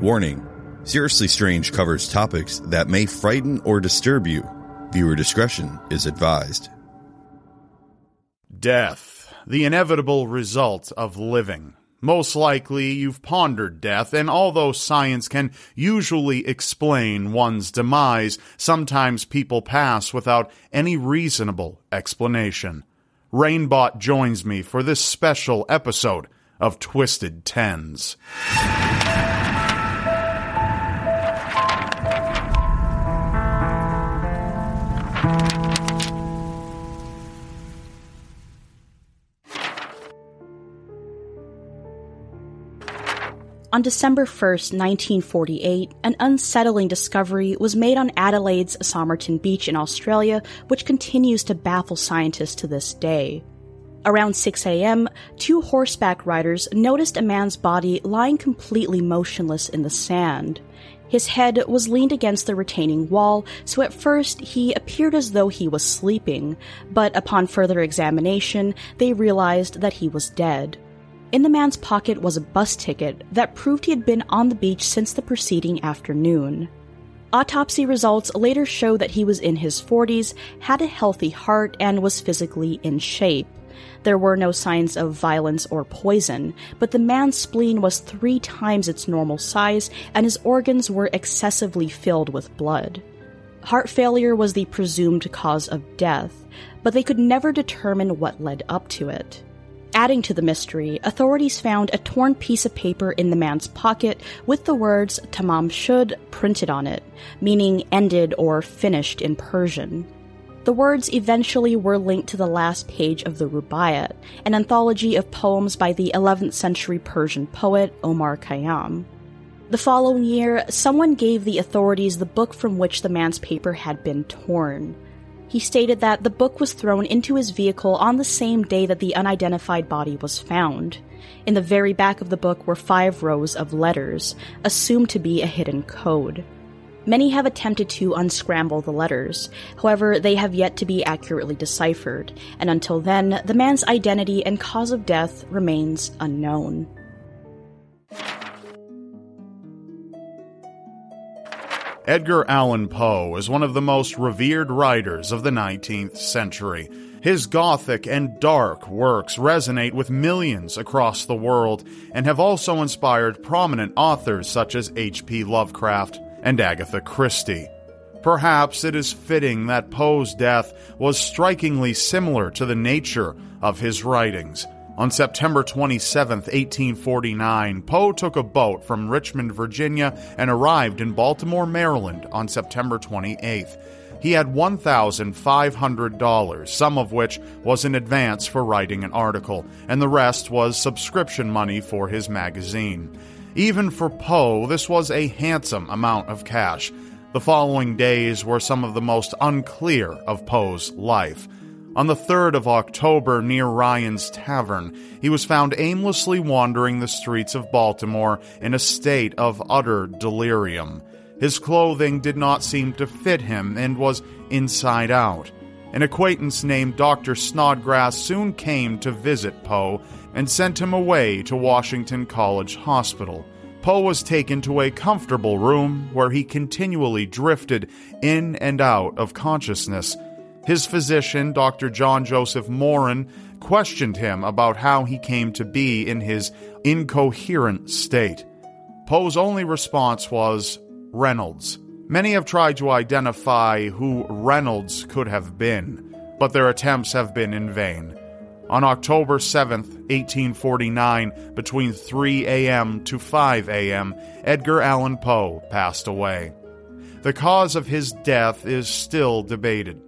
Warning Seriously Strange covers topics that may frighten or disturb you. Viewer discretion is advised. Death, the inevitable result of living. Most likely you've pondered death, and although science can usually explain one's demise, sometimes people pass without any reasonable explanation. ReignBot joins me for this special episode of Twisted Tens. On December 1, 1948, an unsettling discovery was made on Adelaide's Somerton Beach in Australia, which continues to baffle scientists to this day. Around 6 a.m., two horseback riders noticed a man's body lying completely motionless in the sand. His head was leaned against the retaining wall, so at first he appeared as though he was sleeping, but upon further examination, they realized that he was dead. In the man's pocket was a bus ticket that proved he had been on the beach since the preceding afternoon. Autopsy results later show that he was in his 40s, had a healthy heart, and was physically in shape. There were no signs of violence or poison, but the man's spleen was three times its normal size, and his organs were excessively filled with blood. Heart failure was the presumed cause of death, but they could never determine what led up to it. Adding to the mystery, authorities found a torn piece of paper in the man's pocket with the words Tamam Shud printed on it, meaning ended or finished in Persian. The words eventually were linked to the last page of the Rubaiyat, an anthology of poems by the 11th century Persian poet Omar Khayyam. The following year, someone gave the authorities the book from which the man's paper had been torn. He stated that the book was thrown into his vehicle on the same day that the unidentified body was found. In the very back of the book were five rows of letters, assumed to be a hidden code. Many have attempted to unscramble the letters, however, they have yet to be accurately deciphered, and until then, the man's identity and cause of death remains unknown. Edgar Allan Poe is one of the most revered writers of the 19th century. His gothic and dark works resonate with millions across the world and have also inspired prominent authors such as H.P. Lovecraft and Agatha Christie. Perhaps it is fitting that Poe's death was strikingly similar to the nature of his writings. On September 27, 1849, Poe took a boat from Richmond, Virginia, and arrived in Baltimore, Maryland on September 28th. He had $1,500, some of which was in advance for writing an article, and the rest was subscription money for his magazine. Even for Poe, this was a handsome amount of cash. The following days were some of the most unclear of Poe's life. On the 3rd of October, near Ryan's Tavern, he was found aimlessly wandering the streets of Baltimore in a state of utter delirium. His clothing did not seem to fit him and was inside out. An acquaintance named Dr. Snodgrass soon came to visit Poe and sent him away to Washington College Hospital. Poe was taken to a comfortable room where he continually drifted in and out of consciousness. His physician, Dr. John Joseph Moran, questioned him about how he came to be in his incoherent state. Poe's only response was Reynolds. Many have tried to identify who Reynolds could have been, but their attempts have been in vain. On October 7, 1849, between 3 a.m. to 5 a.m., Edgar Allan Poe passed away. The cause of his death is still debated.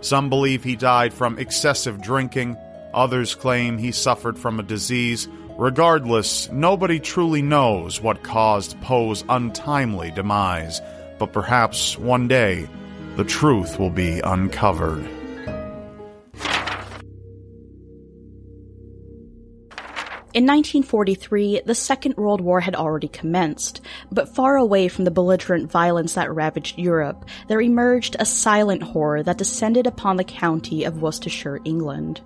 Some believe he died from excessive drinking, others claim he suffered from a disease. Regardless, nobody truly knows what caused Poe's untimely demise, but perhaps one day the truth will be uncovered. In 1943, the Second World War had already commenced, but far away from the belligerent violence that ravaged Europe, there emerged a silent horror that descended upon the county of Worcestershire, England.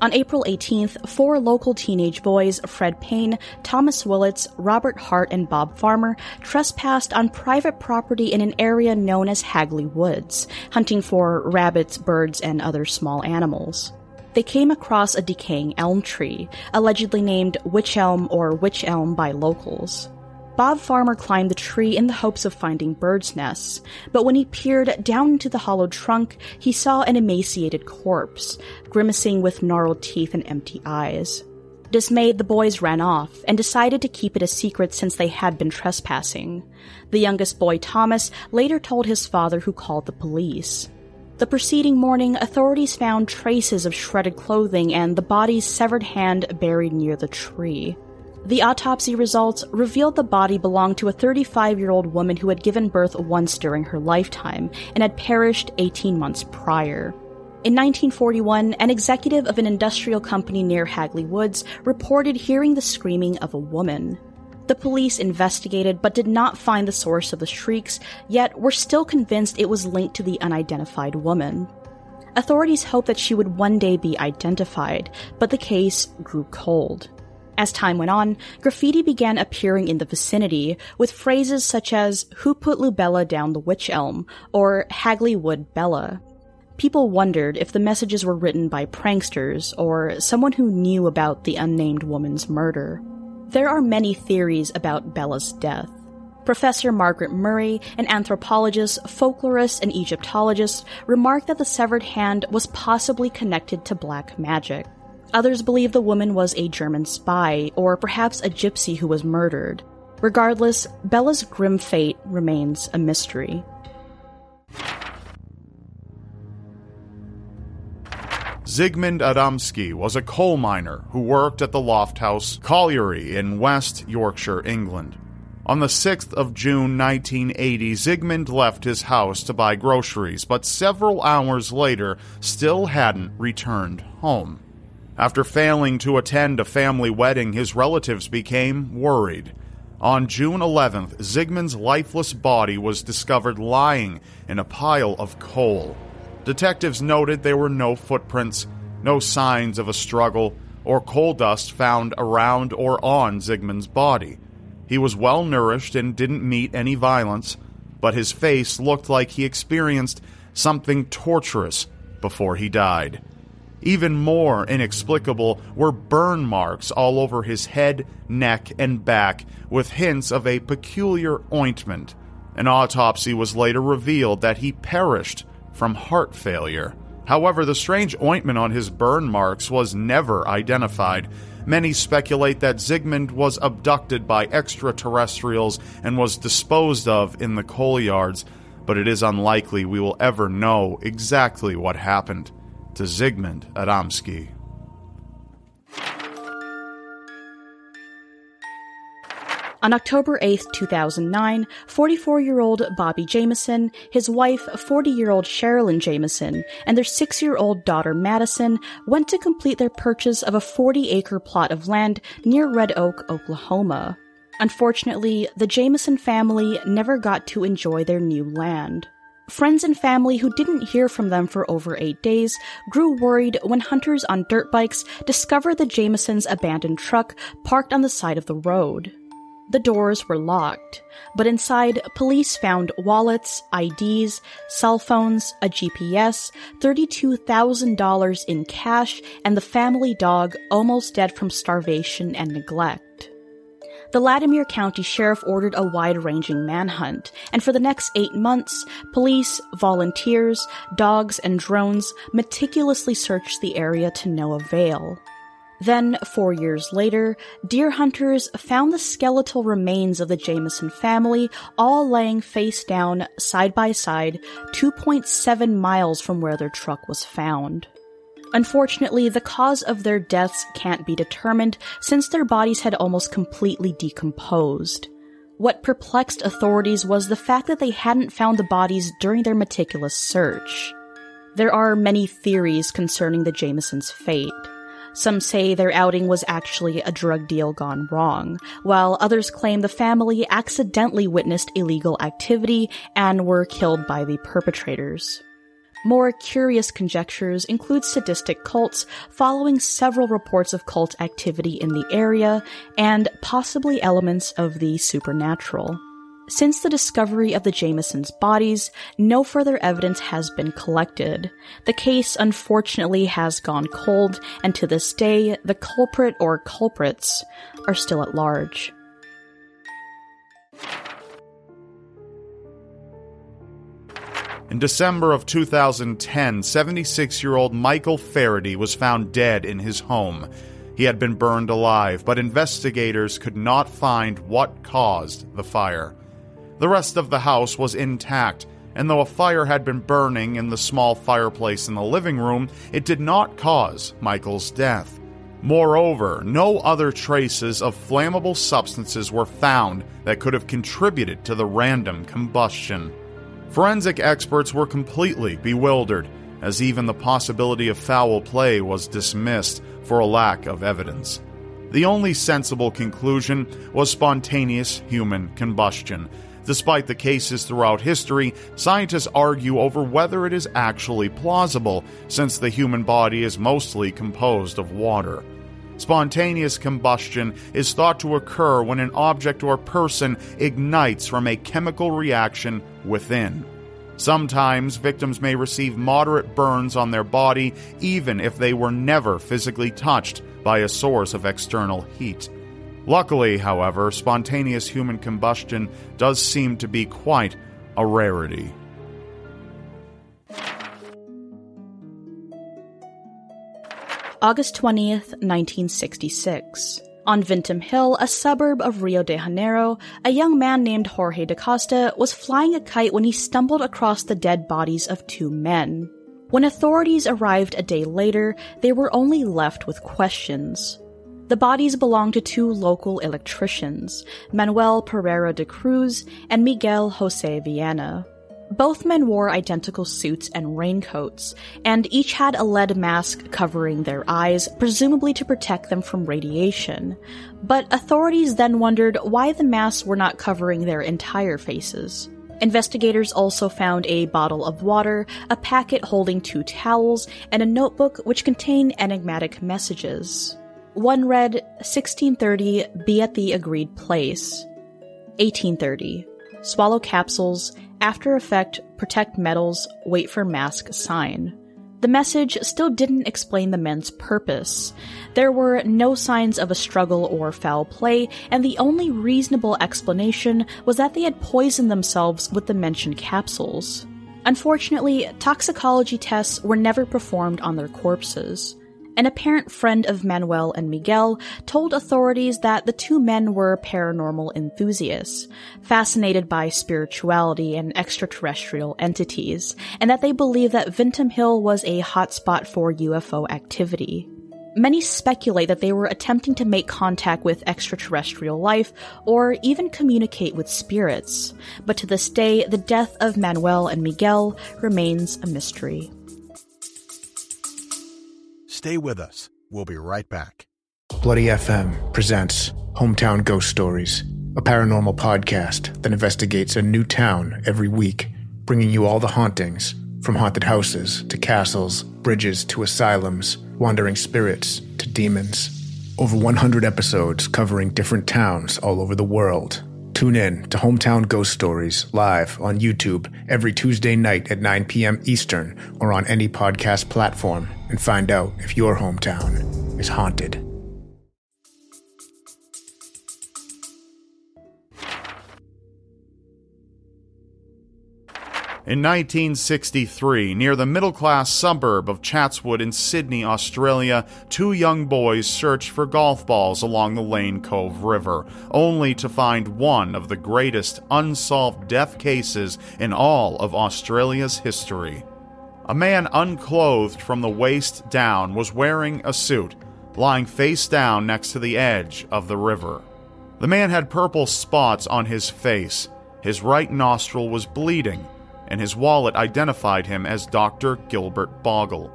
On April 18th, four local teenage boys, Fred Payne, Thomas Willits, Robert Hart, and Bob Farmer, trespassed on private property in an area known as Hagley Woods, hunting for rabbits, birds, and other small animals. They came across a decaying elm tree, allegedly named Witch Elm or Witch Elm by locals. Bob Farmer climbed the tree in the hopes of finding birds' nests, but when he peered down into the hollowed trunk, he saw an emaciated corpse, grimacing with gnarled teeth and empty eyes. Dismayed, the boys ran off and decided to keep it a secret since they had been trespassing. The youngest boy, Thomas, later told his father, who called the police. The preceding morning, authorities found traces of shredded clothing and the body's severed hand buried near the tree. The autopsy results revealed the body belonged to a 35 year old woman who had given birth once during her lifetime and had perished 18 months prior. In 1941, an executive of an industrial company near Hagley Woods reported hearing the screaming of a woman. The police investigated but did not find the source of the shrieks, yet were still convinced it was linked to the unidentified woman. Authorities hoped that she would one day be identified, but the case grew cold. As time went on, graffiti began appearing in the vicinity with phrases such as, Who put Lubella down the witch elm? or Hagley Wood Bella. People wondered if the messages were written by pranksters or someone who knew about the unnamed woman's murder. There are many theories about Bella's death. Professor Margaret Murray, an anthropologist, folklorist, and Egyptologist, remarked that the severed hand was possibly connected to black magic. Others believe the woman was a German spy, or perhaps a gypsy who was murdered. Regardless, Bella's grim fate remains a mystery. Zygmunt Adamski was a coal miner who worked at the Lofthouse Colliery in West Yorkshire, England. On the 6th of June 1980, Zygmunt left his house to buy groceries, but several hours later still hadn't returned home. After failing to attend a family wedding, his relatives became worried. On June 11th, Zygmunt's lifeless body was discovered lying in a pile of coal. Detectives noted there were no footprints, no signs of a struggle, or coal dust found around or on Zygmunt's body. He was well nourished and didn't meet any violence, but his face looked like he experienced something torturous before he died. Even more inexplicable were burn marks all over his head, neck, and back, with hints of a peculiar ointment. An autopsy was later revealed that he perished from heart failure. However, the strange ointment on his burn marks was never identified. Many speculate that Zygmunt was abducted by extraterrestrials and was disposed of in the coal yards, but it is unlikely we will ever know exactly what happened to Zygmunt Adamski. On October 8, 2009, 44 year old Bobby Jamison, his wife, 40 year old Sherilyn Jamison, and their 6 year old daughter Madison went to complete their purchase of a 40 acre plot of land near Red Oak, Oklahoma. Unfortunately, the Jamison family never got to enjoy their new land. Friends and family who didn't hear from them for over eight days grew worried when hunters on dirt bikes discovered the Jamisons' abandoned truck parked on the side of the road. The doors were locked, but inside, police found wallets, IDs, cell phones, a GPS, $32,000 in cash, and the family dog almost dead from starvation and neglect the Latimer County Sheriff ordered a wide ranging manhunt, and for the next eight months, police, volunteers, dogs, and drones meticulously searched the area to no avail. Then, four years later, deer hunters found the skeletal remains of the Jamison family all laying face down, side by side, 2.7 miles from where their truck was found. Unfortunately, the cause of their deaths can't be determined since their bodies had almost completely decomposed. What perplexed authorities was the fact that they hadn't found the bodies during their meticulous search. There are many theories concerning the Jamisons' fate. Some say their outing was actually a drug deal gone wrong, while others claim the family accidentally witnessed illegal activity and were killed by the perpetrators. More curious conjectures include sadistic cults following several reports of cult activity in the area and possibly elements of the supernatural. Since the discovery of the Jamisons' bodies, no further evidence has been collected. The case unfortunately has gone cold, and to this day, the culprit or culprits are still at large. In December of 2010, 76 year old Michael Faherty was found dead in his home. He had been burned alive, but investigators could not find what caused the fire. The rest of the house was intact, and though a fire had been burning in the small fireplace in the living room, it did not cause Michael's death. Moreover, no other traces of flammable substances were found that could have contributed to the random combustion. Forensic experts were completely bewildered, as even the possibility of foul play was dismissed for a lack of evidence. The only sensible conclusion was spontaneous human combustion. Despite the cases throughout history, scientists argue over whether it is actually plausible, since the human body is mostly composed of water. Spontaneous combustion is thought to occur when an object or person ignites from a chemical reaction within. Sometimes victims may receive moderate burns on their body even if they were never physically touched by a source of external heat. Luckily, however, spontaneous human combustion does seem to be quite a rarity. August 20th, 1966. On Vintim Hill, a suburb of Rio de Janeiro, a young man named Jorge da Costa was flying a kite when he stumbled across the dead bodies of two men. When authorities arrived a day later, they were only left with questions. The bodies belonged to two local electricians, Manuel Pereira de Cruz and Miguel Jose Viana. Both men wore identical suits and raincoats, and each had a lead mask covering their eyes, presumably to protect them from radiation. But authorities then wondered why the masks were not covering their entire faces. Investigators also found a bottle of water, a packet holding two towels, and a notebook which contained enigmatic messages. One read, 1630, be at the agreed place. 1830, swallow capsules, after effect, protect metals, wait for mask sign. The message still didn't explain the men's purpose. There were no signs of a struggle or foul play, and the only reasonable explanation was that they had poisoned themselves with the mentioned capsules. Unfortunately, toxicology tests were never performed on their corpses. An apparent friend of Manuel and Miguel told authorities that the two men were paranormal enthusiasts, fascinated by spirituality and extraterrestrial entities, and that they believed that Vintim Hill was a hotspot for UFO activity. Many speculate that they were attempting to make contact with extraterrestrial life or even communicate with spirits, but to this day, the death of Manuel and Miguel remains a mystery. Stay with us. We'll be right back. Bloody FM presents Hometown Ghost Stories, a paranormal podcast that investigates a new town every week, bringing you all the hauntings from haunted houses to castles, bridges to asylums, wandering spirits to demons. Over 100 episodes covering different towns all over the world. Tune in to Hometown Ghost Stories live on YouTube every Tuesday night at 9 p.m. Eastern or on any podcast platform and find out if your hometown is haunted. In 1963, near the middle class suburb of Chatswood in Sydney, Australia, two young boys searched for golf balls along the Lane Cove River, only to find one of the greatest unsolved death cases in all of Australia's history. A man unclothed from the waist down was wearing a suit, lying face down next to the edge of the river. The man had purple spots on his face, his right nostril was bleeding and his wallet identified him as Dr. Gilbert Bogle.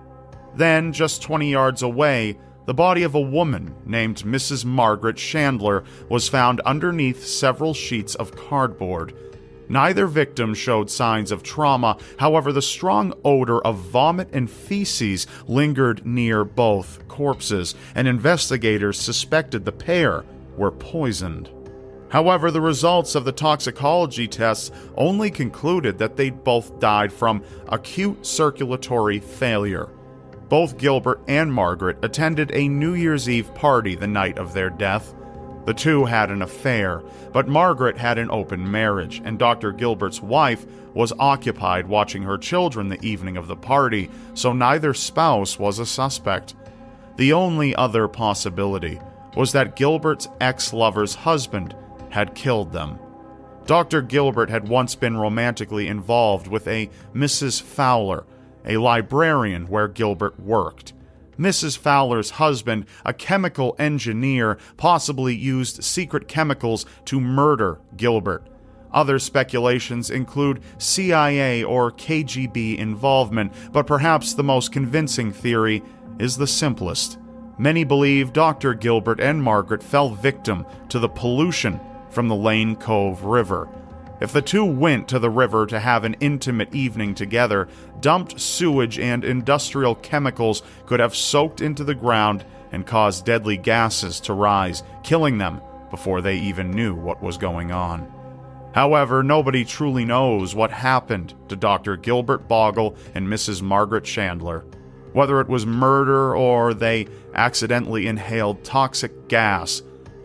Then, just 20 yards away, the body of a woman named Mrs. Margaret Chandler was found underneath several sheets of cardboard. Neither victim showed signs of trauma, however, the strong odor of vomit and feces lingered near both corpses, and investigators suspected the pair were poisoned. However, the results of the toxicology tests only concluded that they both died from acute circulatory failure. Both Gilbert and Margaret attended a New Year's Eve party the night of their death. The two had an affair, but Margaret had an open marriage, and Dr. Gilbert's wife was occupied watching her children the evening of the party, so neither spouse was a suspect. The only other possibility was that Gilbert's ex lover's husband had killed them. Dr. Gilbert had once been romantically involved with a Mrs. Fowler, a librarian where Gilbert worked. Mrs. Fowler's husband, a chemical engineer, possibly used secret chemicals to murder Gilbert. Other speculations include CIA or KGB involvement, but perhaps the most convincing theory is the simplest. Many believe Dr. Gilbert and Margaret fell victim to the pollution from the Lane Cove River. If the two went to the river to have an intimate evening together, dumped sewage and industrial chemicals could have soaked into the ground and caused deadly gases to rise, killing them before they even knew what was going on. However, nobody truly knows what happened to Dr. Gilbert Bogle and Mrs. Margaret Chandler. Whether it was murder or they accidentally inhaled toxic gas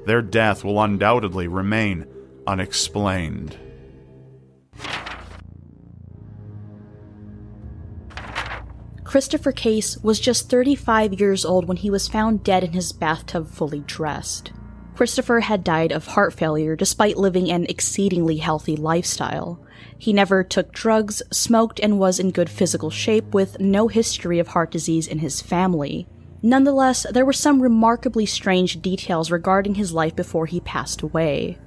their death will undoubtedly remain unexplained. Christopher Case was just 35 years old when he was found dead in his bathtub fully dressed. Christopher had died of heart failure despite living an exceedingly healthy lifestyle. He never took drugs, smoked, and was in good physical shape with no history of heart disease in his family. Nonetheless, there were some remarkably strange details regarding his life before he passed away.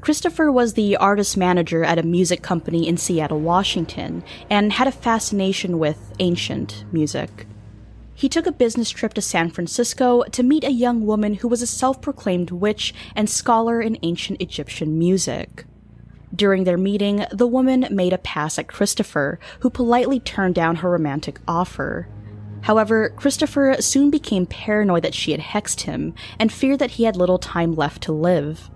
Christopher was the artist manager at a music company in Seattle, Washington, and had a fascination with ancient music. He took a business trip to San Francisco to meet a young woman who was a self proclaimed witch and scholar in ancient Egyptian music. During their meeting, the woman made a pass at Christopher, who politely turned down her romantic offer. However, Christopher soon became paranoid that she had hexed him and feared that he had little time left to live.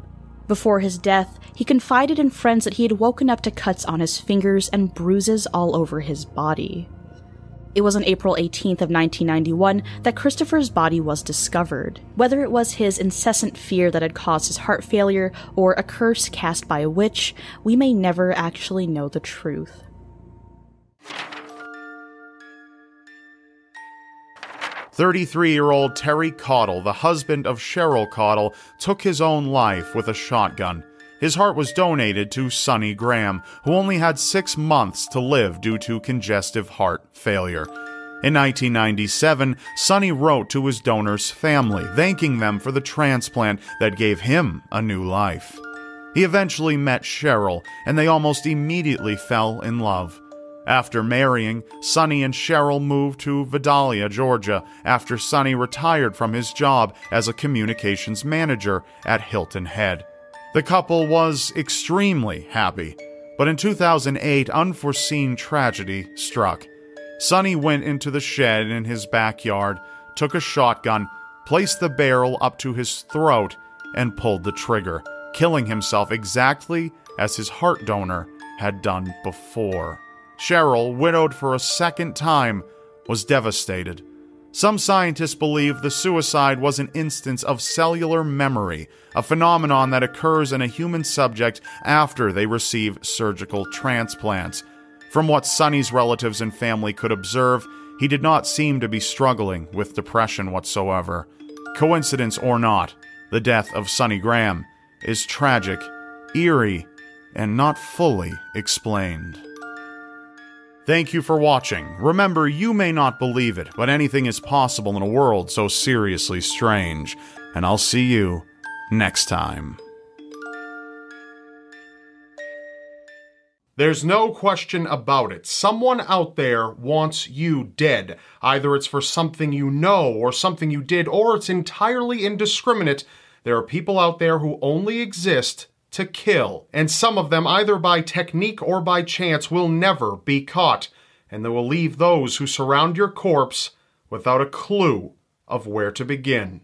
Before his death, he confided in friends that he had woken up to cuts on his fingers and bruises all over his body. It was on April 18th of 1991 that Christopher's body was discovered. Whether it was his incessant fear that had caused his heart failure or a curse cast by a witch, we may never actually know the truth. 33 year old Terry Cottle, the husband of Cheryl Cottle, took his own life with a shotgun. His heart was donated to Sonny Graham, who only had six months to live due to congestive heart failure. In 1997, Sonny wrote to his donor's family, thanking them for the transplant that gave him a new life. He eventually met Cheryl, and they almost immediately fell in love. After marrying, Sonny and Cheryl moved to Vidalia, Georgia, after Sonny retired from his job as a communications manager at Hilton Head. The couple was extremely happy, but in 2008, unforeseen tragedy struck. Sonny went into the shed in his backyard, took a shotgun, placed the barrel up to his throat, and pulled the trigger, killing himself exactly as his heart donor had done before. Cheryl, widowed for a second time, was devastated. Some scientists believe the suicide was an instance of cellular memory, a phenomenon that occurs in a human subject after they receive surgical transplants. From what Sonny's relatives and family could observe, he did not seem to be struggling with depression whatsoever. Coincidence or not, the death of Sonny Graham is tragic, eerie, and not fully explained. Thank you for watching. Remember, you may not believe it, but anything is possible in a world so seriously strange. And I'll see you next time. There's no question about it. Someone out there wants you dead. Either it's for something you know or something you did, or it's entirely indiscriminate. There are people out there who only exist to kill, and some of them, either by technique or by chance, will never be caught, and they will leave those who surround your corpse without a clue of where to begin.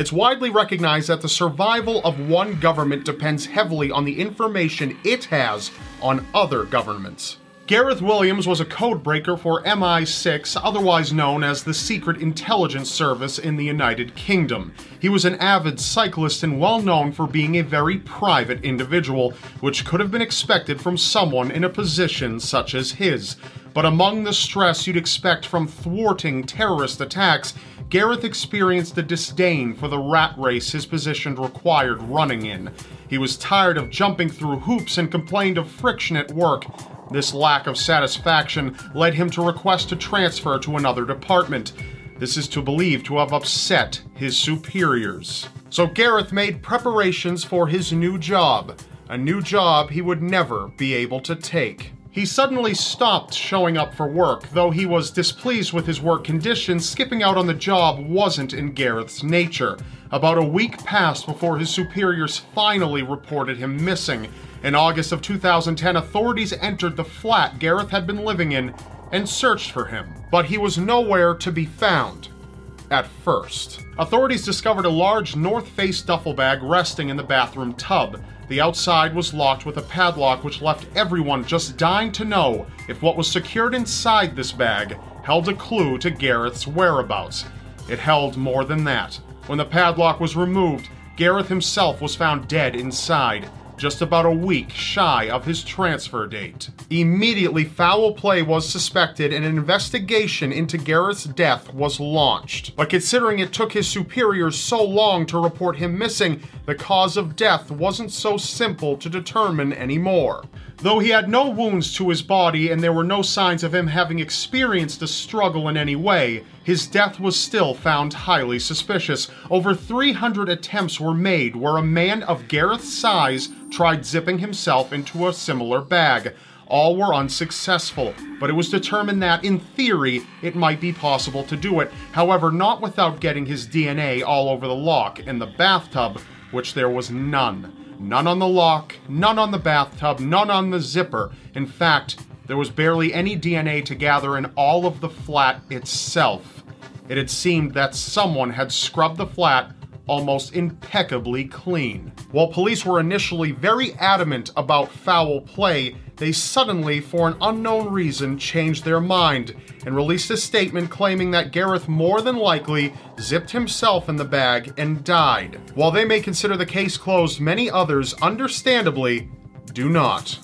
It's widely recognized that the survival of one government depends heavily on the information it has on other governments. Gareth Williams was a codebreaker for MI6, otherwise known as the Secret Intelligence Service in the United Kingdom. He was an avid cyclist and well known for being a very private individual, which could have been expected from someone in a position such as his. But among the stress you'd expect from thwarting terrorist attacks, Gareth experienced a disdain for the rat race his position required running in. He was tired of jumping through hoops and complained of friction at work. This lack of satisfaction led him to request a transfer to another department. This is to believe to have upset his superiors. So Gareth made preparations for his new job, a new job he would never be able to take. He suddenly stopped showing up for work, though he was displeased with his work conditions, skipping out on the job wasn't in Gareth's nature. About a week passed before his superiors finally reported him missing. In August of 2010, authorities entered the flat Gareth had been living in and searched for him, but he was nowhere to be found. At first, authorities discovered a large North Face duffel bag resting in the bathroom tub. The outside was locked with a padlock, which left everyone just dying to know if what was secured inside this bag held a clue to Gareth's whereabouts. It held more than that. When the padlock was removed, Gareth himself was found dead inside just about a week shy of his transfer date. Immediately, foul play was suspected and an investigation into Gareth's death was launched. But considering it took his superiors so long to report him missing, the cause of death wasn't so simple to determine anymore. Though he had no wounds to his body and there were no signs of him having experienced a struggle in any way, his death was still found highly suspicious. Over 300 attempts were made where a man of Gareth's size tried zipping himself into a similar bag. All were unsuccessful, but it was determined that, in theory, it might be possible to do it. However, not without getting his DNA all over the lock in the bathtub, which there was none. None on the lock, none on the bathtub, none on the zipper. In fact, there was barely any DNA to gather in all of the flat itself. It had seemed that someone had scrubbed the flat almost impeccably clean. While police were initially very adamant about foul play, they suddenly, for an unknown reason, changed their mind and released a statement claiming that Gareth more than likely zipped himself in the bag and died. While they may consider the case closed, many others, understandably, do not.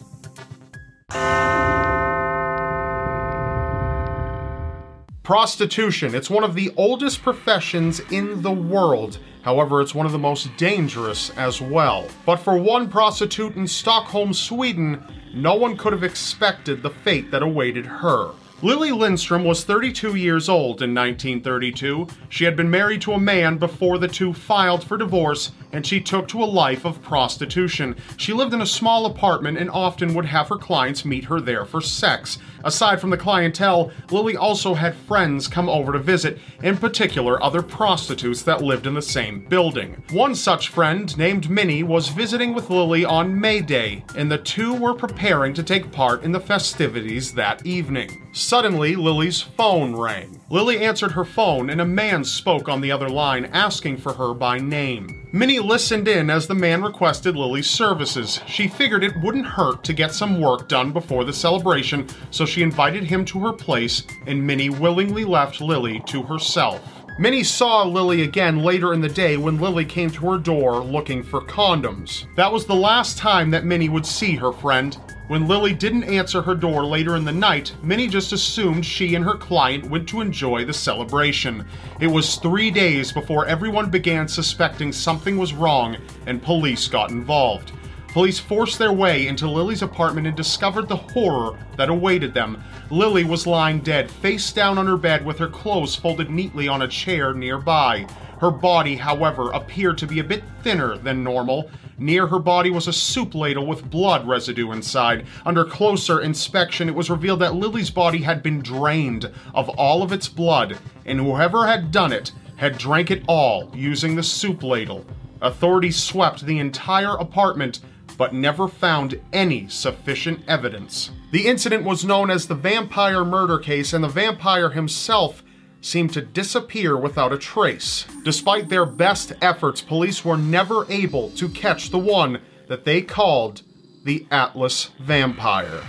Prostitution. It's one of the oldest professions in the world. However, it's one of the most dangerous as well. But for one prostitute in Stockholm, Sweden, no one could have expected the fate that awaited her. Lily Lindstrom was 32 years old in 1932. She had been married to a man before the two filed for divorce, and she took to a life of prostitution. She lived in a small apartment and often would have her clients meet her there for sex. Aside from the clientele, Lily also had friends come over to visit, in particular, other prostitutes that lived in the same building. One such friend, named Minnie, was visiting with Lily on May Day, and the two were preparing to take part in the festivities that evening. Suddenly, Lily's phone rang. Lily answered her phone, and a man spoke on the other line, asking for her by name. Minnie listened in as the man requested Lily's services. She figured it wouldn't hurt to get some work done before the celebration, so she invited him to her place, and Minnie willingly left Lily to herself. Minnie saw Lily again later in the day when Lily came to her door looking for condoms. That was the last time that Minnie would see her friend. When Lily didn't answer her door later in the night, Minnie just assumed she and her client went to enjoy the celebration. It was three days before everyone began suspecting something was wrong and police got involved. Police forced their way into Lily's apartment and discovered the horror that awaited them. Lily was lying dead, face down on her bed with her clothes folded neatly on a chair nearby. Her body, however, appeared to be a bit thinner than normal. Near her body was a soup ladle with blood residue inside. Under closer inspection, it was revealed that Lily's body had been drained of all of its blood, and whoever had done it had drank it all using the soup ladle. Authorities swept the entire apartment but never found any sufficient evidence. The incident was known as the vampire murder case, and the vampire himself seemed to disappear without a trace. Despite their best efforts, police were never able to catch the one that they called the Atlas Vampire.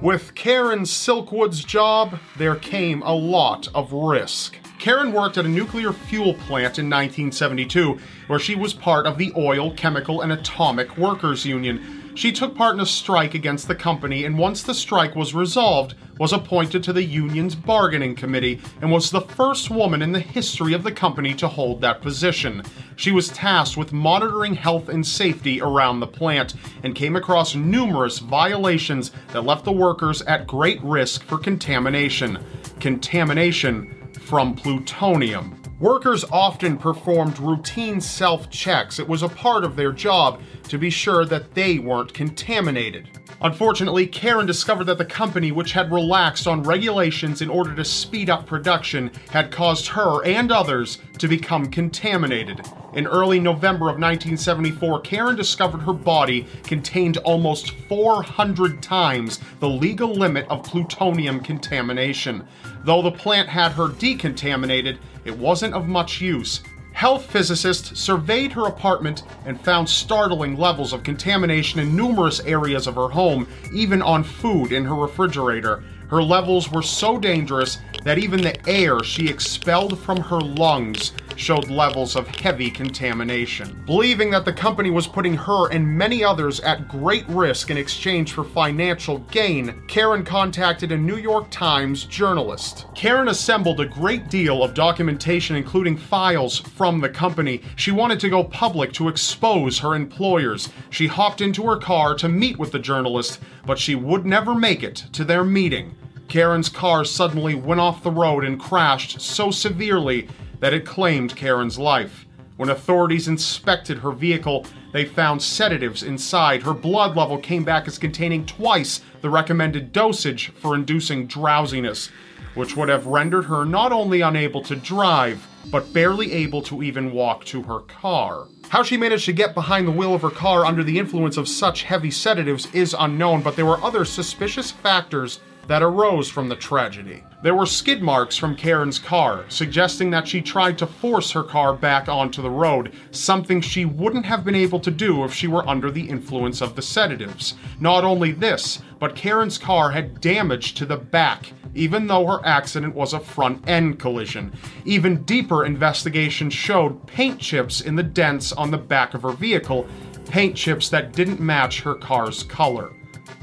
With Karen Silkwood's job, there came a lot of risk. Karen worked at a nuclear fuel plant in 1972, where she was part of the Oil, Chemical, and Atomic Workers Union. She took part in a strike against the company, and once the strike was resolved, was appointed to the union's bargaining committee and was the first woman in the history of the company to hold that position. She was tasked with monitoring health and safety around the plant and came across numerous violations that left the workers at great risk for contamination. Contamination from plutonium. Workers often performed routine self checks. It was a part of their job to be sure that they weren't contaminated. Unfortunately, Karen discovered that the company, which had relaxed on regulations in order to speed up production, had caused her and others to become contaminated. In early November of 1974, Karen discovered her body contained almost 400 times the legal limit of plutonium contamination. Though the plant had her decontaminated, it wasn't of much use. Health physicists surveyed her apartment and found startling levels of contamination in numerous areas of her home, even on food in her refrigerator. Her levels were so dangerous that even the air she expelled from her lungs showed levels of heavy contamination. Believing that the company was putting her and many others at great risk in exchange for financial gain, Karen contacted a New York Times journalist. Karen assembled a great deal of documentation, including files from the company. She wanted to go public to expose her employers. She hopped into her car to meet with the journalist, but she would never make it to their meeting. Karen's car suddenly went off the road and crashed so severely that it claimed Karen's life. When authorities inspected her vehicle, they found sedatives inside. Her blood level came back as containing twice the recommended dosage for inducing drowsiness, which would have rendered her not only unable to drive, but barely able to even walk to her car. How she managed to get behind the wheel of her car under the influence of such heavy sedatives is unknown, but there were other suspicious factors that arose from the tragedy. There were skid marks from Karen's car, suggesting that she tried to force her car back onto the road, something she wouldn't have been able to do if she were under the influence of the sedatives. Not only this, but Karen's car had damage to the back, even though her accident was a front end collision. Even deeper investigation showed paint chips in the dents on the back of her vehicle, paint chips that didn't match her car's color.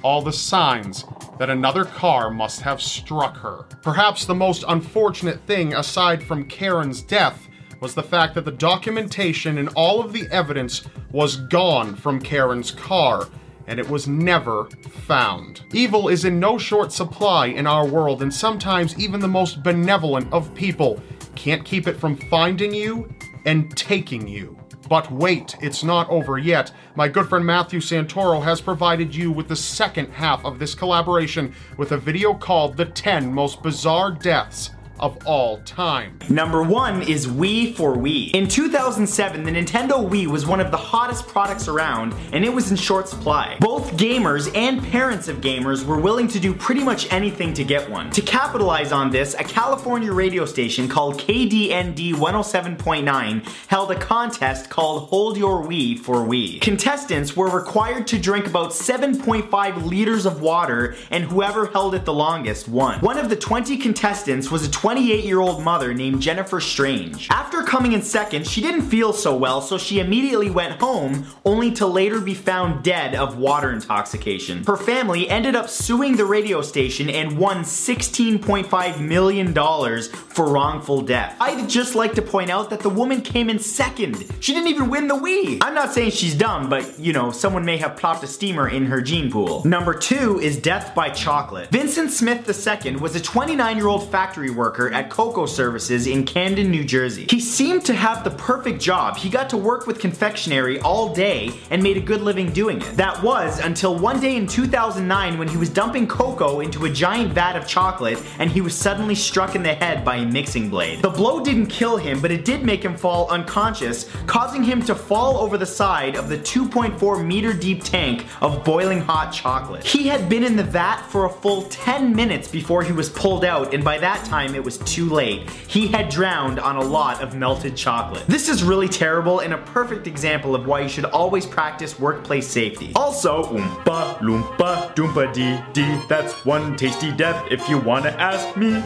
All the signs that another car must have struck her. Perhaps the most unfortunate thing, aside from Karen's death, was the fact that the documentation and all of the evidence was gone from Karen's car, and it was never found. Evil is in no short supply in our world, and sometimes even the most benevolent of people can't keep it from finding you and taking you. But wait, it's not over yet. My good friend Matthew Santoro has provided you with the second half of this collaboration with a video called The 10 Most Bizarre Deaths of all time. Number one is Wee for Wii. In 2007, the Nintendo Wii was one of the hottest products around, and it was in short supply. Both gamers and parents of gamers were willing to do pretty much anything to get one. To capitalize on this, a California radio station called KDND 107.9 held a contest called Hold Your Wee for Wii. Contestants were required to drink about 7.5 liters of water, and whoever held it the longest won. One of the 20 contestants was a 28 year old mother named Jennifer Strange. After coming in second, she didn't feel so well, so she immediately went home, only to later be found dead of water intoxication. Her family ended up suing the radio station and won $16.5 million for wrongful death. I'd just like to point out that the woman came in second. She didn't even win the Wii. I'm not saying she's dumb, but you know, someone may have plopped a steamer in her gene pool. Number two is death by chocolate. Vincent Smith II was a 29 year old factory worker at Cocoa Services in Camden, New Jersey. He seemed to have the perfect job. He got to work with confectionery all day and made a good living doing it. That was until one day in 2009 when he was dumping cocoa into a giant vat of chocolate and he was suddenly struck in the head by a mixing blade. The blow didn't kill him, but it did make him fall unconscious, causing him to fall over the side of the 2.4 meter deep tank of boiling hot chocolate. He had been in the vat for a full 10 minutes before he was pulled out, and by that time it was too late. He had drowned on a lot of melted chocolate. This is really terrible and a perfect example of why you should always practice workplace safety. Also, oompa loompa doompa dee dee, that's one tasty death if you wanna ask me.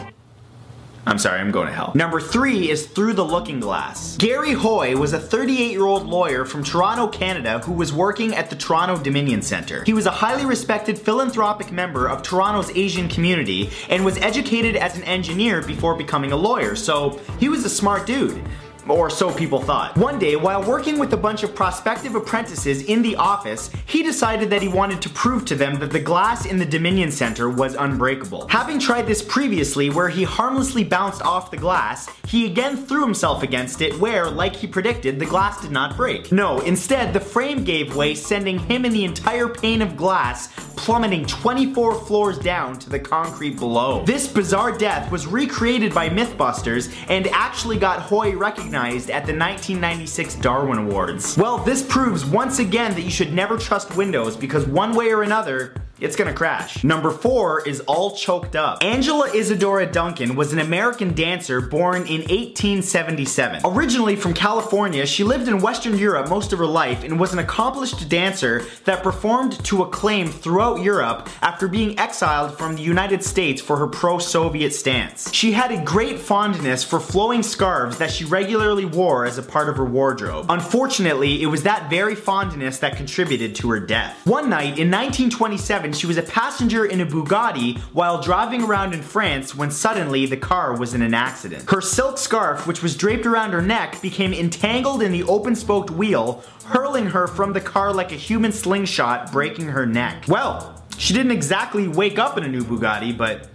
I'm sorry, I'm going to hell. Number three is Through the Looking Glass. Gary Hoy was a 38 year old lawyer from Toronto, Canada, who was working at the Toronto Dominion Centre. He was a highly respected philanthropic member of Toronto's Asian community and was educated as an engineer before becoming a lawyer, so he was a smart dude or so people thought. One day, while working with a bunch of prospective apprentices in the office, he decided that he wanted to prove to them that the glass in the Dominion Center was unbreakable. Having tried this previously, where he harmlessly bounced off the glass, he again threw himself against it, where, like he predicted, the glass did not break. No, instead, the frame gave way, sending him and the entire pane of glass plummeting 24 floors down to the concrete below. This bizarre death was recreated by Mythbusters and actually got Hoy recognized at the 1996 Darwin Awards. Well, this proves once again that you should never trust Windows because one way or another, it's gonna crash. Number four is All Choked Up. Angela Isadora Duncan was an American dancer born in 1877. Originally from California, she lived in Western Europe most of her life and was an accomplished dancer that performed to acclaim throughout Europe after being exiled from the United States for her pro-Soviet stance. She had a great fondness for flowing scarves that she regularly wore as a part of her wardrobe. Unfortunately, it was that very fondness that contributed to her death. One night in 1927, she was a passenger in a Bugatti while driving around in France when suddenly the car was in an accident. Her silk scarf, which was draped around her neck, became entangled in the open spoked wheel, hurling her from the car like a human slingshot, breaking her neck. Well, she didn't exactly wake up in a new Bugatti, but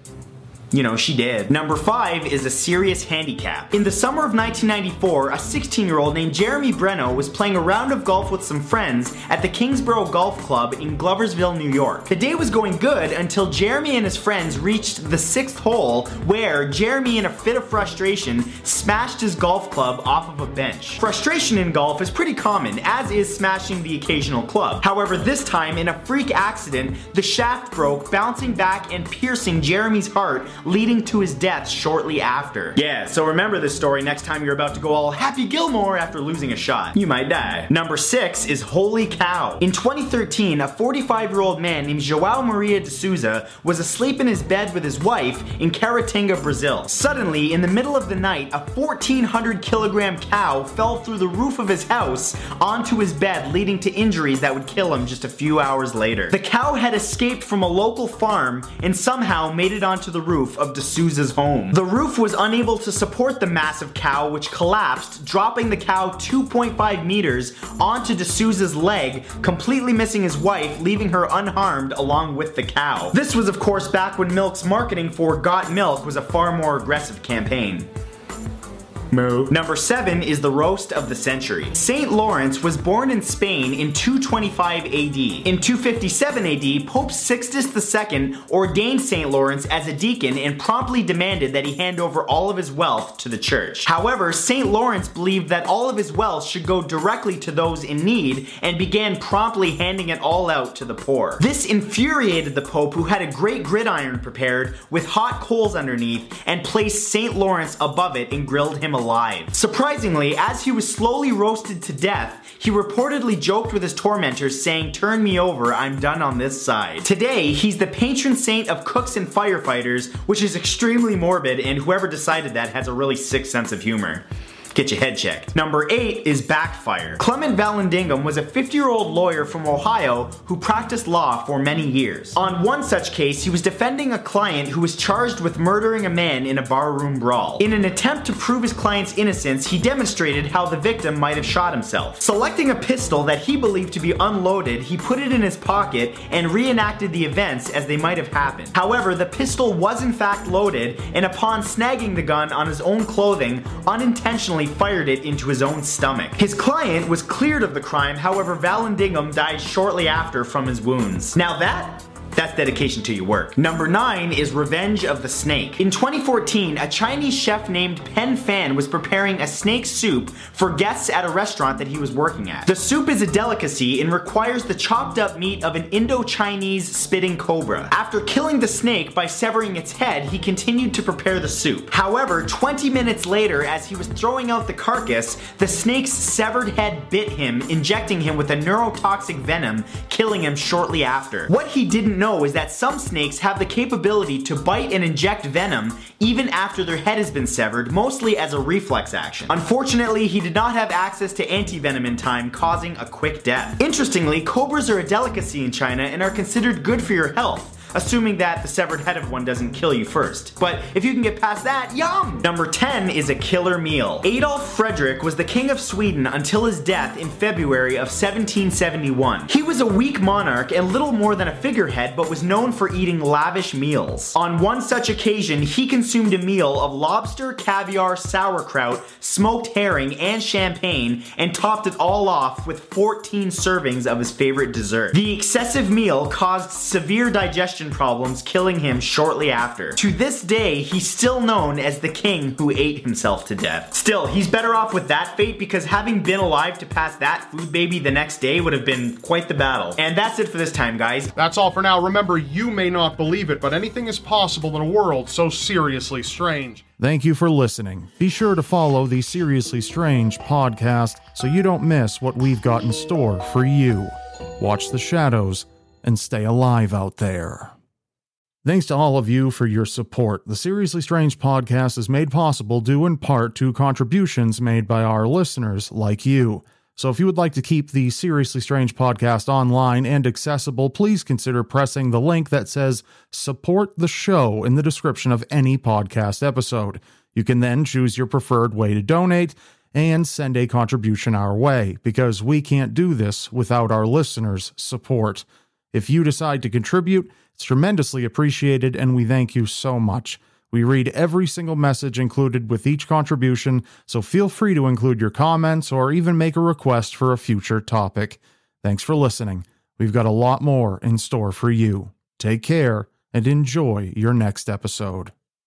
you know, she did. Number five is a serious handicap. In the summer of 1994, a 16 year old named Jeremy Brenno was playing a round of golf with some friends at the Kingsborough Golf Club in Gloversville, New York. The day was going good until Jeremy and his friends reached the sixth hole where Jeremy, in a fit of frustration, smashed his golf club off of a bench. Frustration in golf is pretty common, as is smashing the occasional club. However, this time, in a freak accident, the shaft broke, bouncing back and piercing Jeremy's heart leading to his death shortly after. Yeah, so remember this story next time you're about to go all Happy Gilmore after losing a shot. You might die. Number 6 is Holy Cow. In 2013, a 45 year old man named Joao Maria de Souza was asleep in his bed with his wife in Caratinga, Brazil. Suddenly, in the middle of the night, a 1400 kilogram cow fell through the roof of his house onto his bed, leading to injuries that would kill him just a few hours later. The cow had escaped from a local farm and somehow made it onto the roof of D'Souza's home. The roof was unable to support the massive cow, which collapsed, dropping the cow 2.5 meters onto D'Souza's leg, completely missing his wife, leaving her unharmed along with the cow. This was, of course, back when Milk's marketing for Got Milk was a far more aggressive campaign. Number 7 is the roast of the century. St. Lawrence was born in Spain in 225 AD. In 257 AD, Pope Sixtus II ordained St. Lawrence as a deacon and promptly demanded that he hand over all of his wealth to the church. However, St. Lawrence believed that all of his wealth should go directly to those in need and began promptly handing it all out to the poor. This infuriated the Pope who had a great gridiron prepared with hot coals underneath and placed St. Lawrence above it and grilled him alive. Surprisingly, as he was slowly roasted to death, he reportedly joked with his tormentors saying, turn me over, I'm done on this side. Today, he's the patron saint of cooks and firefighters, which is extremely morbid and whoever decided that has a really sick sense of humor get your head checked. Number eight is backfire. Clement Vallandigham was a 50 year old lawyer from Ohio who practiced law for many years. On one such case, he was defending a client who was charged with murdering a man in a barroom brawl. In an attempt to prove his client's innocence, he demonstrated how the victim might have shot himself. Selecting a pistol that he believed to be unloaded, he put it in his pocket and reenacted the events as they might have happened. However, the pistol was in fact loaded, and upon snagging the gun on his own clothing, unintentionally fired it into his own stomach. His client was cleared of the crime, however, Vallandigham died shortly after from his wounds. Now that that's dedication to your work. Number 9 is Revenge of the Snake. In 2014, a Chinese chef named Peng Fan was preparing a snake soup for guests at a restaurant that he was working at. The soup is a delicacy and requires the chopped up meat of an Indo-Chinese spitting cobra. After killing the snake by severing its head, he continued to prepare the soup. However, 20 minutes later, as he was throwing out the carcass, the snake's severed head bit him, injecting him with a neurotoxic venom, killing him shortly after. What he didn't know know is that some snakes have the capability to bite and inject venom even after their head has been severed, mostly as a reflex action. Unfortunately, he did not have access to anti-venom in time, causing a quick death. Interestingly, cobras are a delicacy in China and are considered good for your health assuming that the severed head of one doesn't kill you first. But if you can get past that, yum! Number 10 is a killer meal. Adolf Frederick was the king of Sweden until his death in February of 1771. He was a weak monarch and little more than a figurehead, but was known for eating lavish meals. On one such occasion, he consumed a meal of lobster, caviar, sauerkraut, smoked herring, and champagne, and topped it all off with 14 servings of his favorite dessert. The excessive meal caused severe digestion digestion problems, killing him shortly after. To this day, he's still known as the king who ate himself to death. Still, he's better off with that fate because having been alive to pass that food baby the next day would have been quite the battle. And that's it for this time, guys. That's all for now. Remember, you may not believe it, but anything is possible in a world so seriously strange. Thank you for listening. Be sure to follow the Seriously Strange podcast so you don't miss what we've got in store for you. Watch the shadows and stay alive out there. Thanks to all of you for your support. The Seriously Strange podcast is made possible due in part to contributions made by our listeners like you. So if you would like to keep the Seriously Strange podcast online and accessible, please consider pressing the link that says support the show in the description of any podcast episode. You can then choose your preferred way to donate and send a contribution our way because we can't do this without our listeners' support. If you decide to contribute, it's tremendously appreciated, and we thank you so much. We read every single message included with each contribution, so feel free to include your comments or even make a request for a future topic. Thanks for listening. We've got a lot more in store for you. Take care and enjoy your next episode.